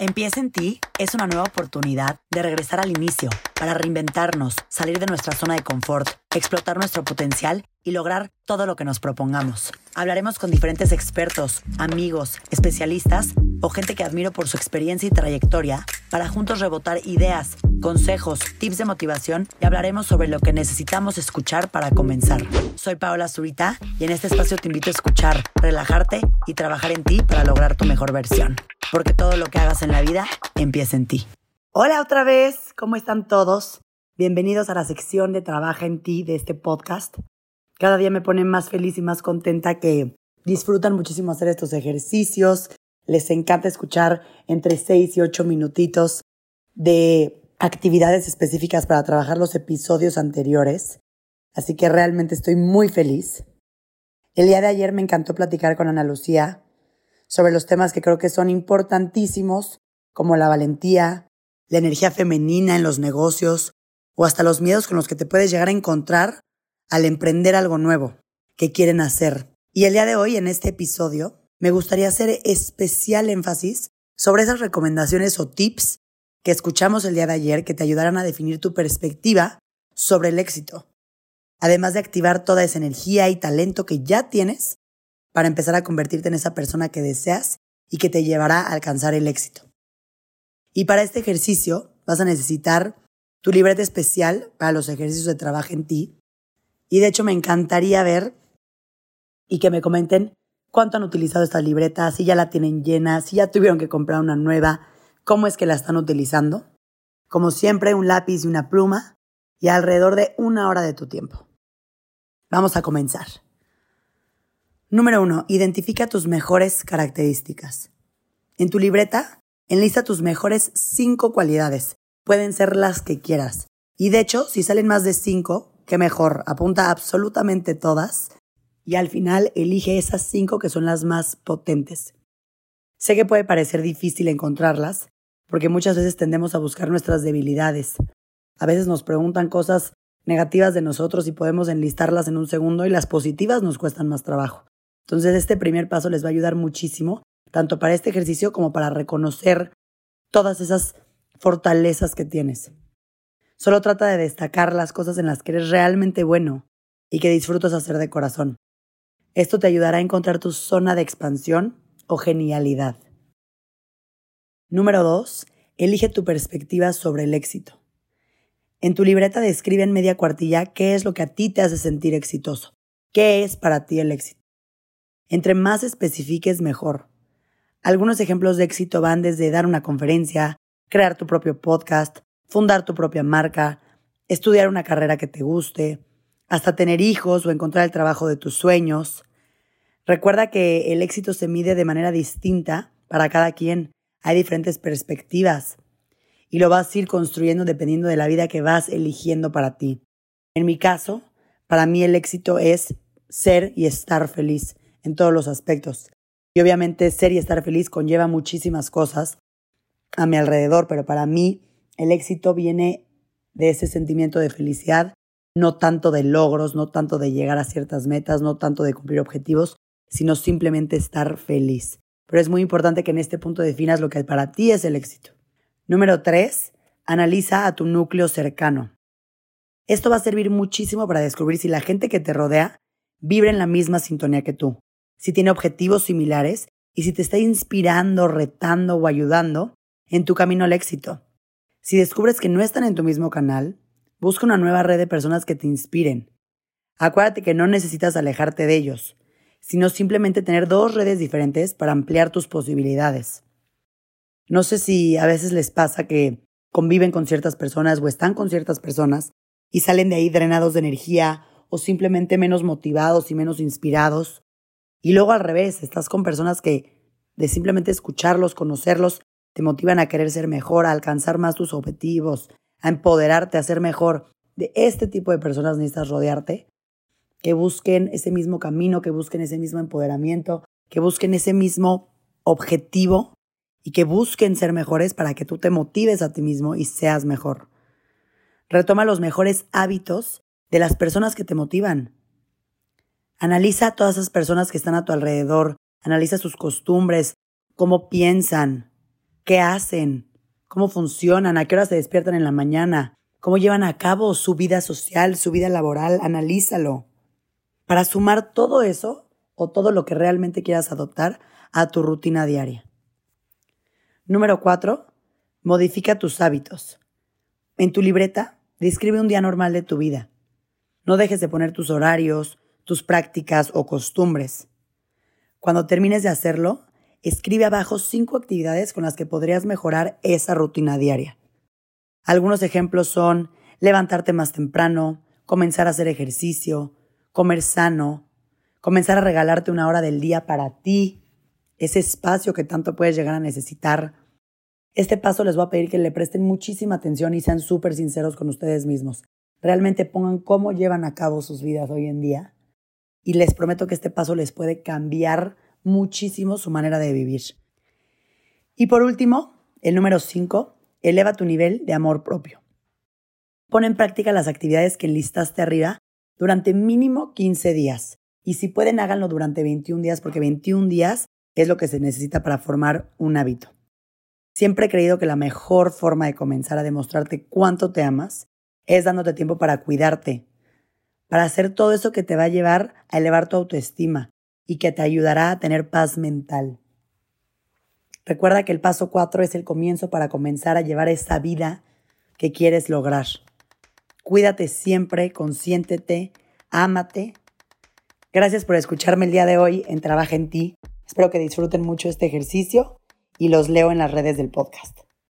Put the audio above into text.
Empieza en ti es una nueva oportunidad de regresar al inicio, para reinventarnos, salir de nuestra zona de confort, explotar nuestro potencial y lograr todo lo que nos propongamos. Hablaremos con diferentes expertos, amigos, especialistas o gente que admiro por su experiencia y trayectoria para juntos rebotar ideas, consejos, tips de motivación y hablaremos sobre lo que necesitamos escuchar para comenzar. Soy Paola Zurita y en este espacio te invito a escuchar, relajarte y trabajar en ti para lograr tu mejor versión porque todo lo que hagas en la vida empieza en ti. Hola otra vez, ¿cómo están todos? Bienvenidos a la sección de Trabaja en ti de este podcast. Cada día me pone más feliz y más contenta que disfrutan muchísimo hacer estos ejercicios. Les encanta escuchar entre 6 y 8 minutitos de actividades específicas para trabajar los episodios anteriores. Así que realmente estoy muy feliz. El día de ayer me encantó platicar con Ana Lucía sobre los temas que creo que son importantísimos, como la valentía, la energía femenina en los negocios o hasta los miedos con los que te puedes llegar a encontrar al emprender algo nuevo que quieren hacer. Y el día de hoy, en este episodio, me gustaría hacer especial énfasis sobre esas recomendaciones o tips que escuchamos el día de ayer que te ayudarán a definir tu perspectiva sobre el éxito, además de activar toda esa energía y talento que ya tienes para empezar a convertirte en esa persona que deseas y que te llevará a alcanzar el éxito. Y para este ejercicio vas a necesitar tu libreta especial para los ejercicios de trabajo en ti. Y de hecho me encantaría ver y que me comenten cuánto han utilizado esta libreta, si ya la tienen llena, si ya tuvieron que comprar una nueva, cómo es que la están utilizando. Como siempre, un lápiz y una pluma y alrededor de una hora de tu tiempo. Vamos a comenzar. Número 1. Identifica tus mejores características. En tu libreta, enlista tus mejores 5 cualidades. Pueden ser las que quieras. Y de hecho, si salen más de 5, qué mejor. Apunta absolutamente todas y al final elige esas 5 que son las más potentes. Sé que puede parecer difícil encontrarlas, porque muchas veces tendemos a buscar nuestras debilidades. A veces nos preguntan cosas negativas de nosotros y podemos enlistarlas en un segundo y las positivas nos cuestan más trabajo. Entonces, este primer paso les va a ayudar muchísimo, tanto para este ejercicio como para reconocer todas esas fortalezas que tienes. Solo trata de destacar las cosas en las que eres realmente bueno y que disfrutas hacer de corazón. Esto te ayudará a encontrar tu zona de expansión o genialidad. Número 2. Elige tu perspectiva sobre el éxito. En tu libreta describe en media cuartilla qué es lo que a ti te hace sentir exitoso. ¿Qué es para ti el éxito? Entre más especifiques, mejor. Algunos ejemplos de éxito van desde dar una conferencia, crear tu propio podcast, fundar tu propia marca, estudiar una carrera que te guste, hasta tener hijos o encontrar el trabajo de tus sueños. Recuerda que el éxito se mide de manera distinta para cada quien. Hay diferentes perspectivas y lo vas a ir construyendo dependiendo de la vida que vas eligiendo para ti. En mi caso, para mí el éxito es ser y estar feliz en todos los aspectos. Y obviamente ser y estar feliz conlleva muchísimas cosas a mi alrededor, pero para mí el éxito viene de ese sentimiento de felicidad, no tanto de logros, no tanto de llegar a ciertas metas, no tanto de cumplir objetivos, sino simplemente estar feliz. Pero es muy importante que en este punto definas lo que para ti es el éxito. Número tres, analiza a tu núcleo cercano. Esto va a servir muchísimo para descubrir si la gente que te rodea vibra en la misma sintonía que tú si tiene objetivos similares y si te está inspirando, retando o ayudando en tu camino al éxito. Si descubres que no están en tu mismo canal, busca una nueva red de personas que te inspiren. Acuérdate que no necesitas alejarte de ellos, sino simplemente tener dos redes diferentes para ampliar tus posibilidades. No sé si a veces les pasa que conviven con ciertas personas o están con ciertas personas y salen de ahí drenados de energía o simplemente menos motivados y menos inspirados y luego al revés, estás con personas que de simplemente escucharlos, conocerlos, te motivan a querer ser mejor, a alcanzar más tus objetivos, a empoderarte, a ser mejor. De este tipo de personas necesitas rodearte, que busquen ese mismo camino, que busquen ese mismo empoderamiento, que busquen ese mismo objetivo y que busquen ser mejores para que tú te motives a ti mismo y seas mejor. Retoma los mejores hábitos de las personas que te motivan. Analiza a todas esas personas que están a tu alrededor, analiza sus costumbres, cómo piensan, qué hacen, cómo funcionan, a qué hora se despiertan en la mañana, cómo llevan a cabo su vida social, su vida laboral, analízalo. Para sumar todo eso o todo lo que realmente quieras adoptar a tu rutina diaria. Número cuatro, modifica tus hábitos. En tu libreta, describe un día normal de tu vida. No dejes de poner tus horarios, tus prácticas o costumbres. Cuando termines de hacerlo, escribe abajo cinco actividades con las que podrías mejorar esa rutina diaria. Algunos ejemplos son levantarte más temprano, comenzar a hacer ejercicio, comer sano, comenzar a regalarte una hora del día para ti, ese espacio que tanto puedes llegar a necesitar. Este paso les voy a pedir que le presten muchísima atención y sean súper sinceros con ustedes mismos. Realmente pongan cómo llevan a cabo sus vidas hoy en día. Y les prometo que este paso les puede cambiar muchísimo su manera de vivir. Y por último, el número 5, eleva tu nivel de amor propio. Pon en práctica las actividades que enlistaste arriba durante mínimo 15 días. Y si pueden, háganlo durante 21 días, porque 21 días es lo que se necesita para formar un hábito. Siempre he creído que la mejor forma de comenzar a demostrarte cuánto te amas es dándote tiempo para cuidarte, para hacer todo eso que te va a llevar a elevar tu autoestima y que te ayudará a tener paz mental. Recuerda que el paso 4 es el comienzo para comenzar a llevar esa vida que quieres lograr. Cuídate siempre, consiéntete, ámate. Gracias por escucharme el día de hoy en Trabaja en ti. Espero que disfruten mucho este ejercicio y los leo en las redes del podcast.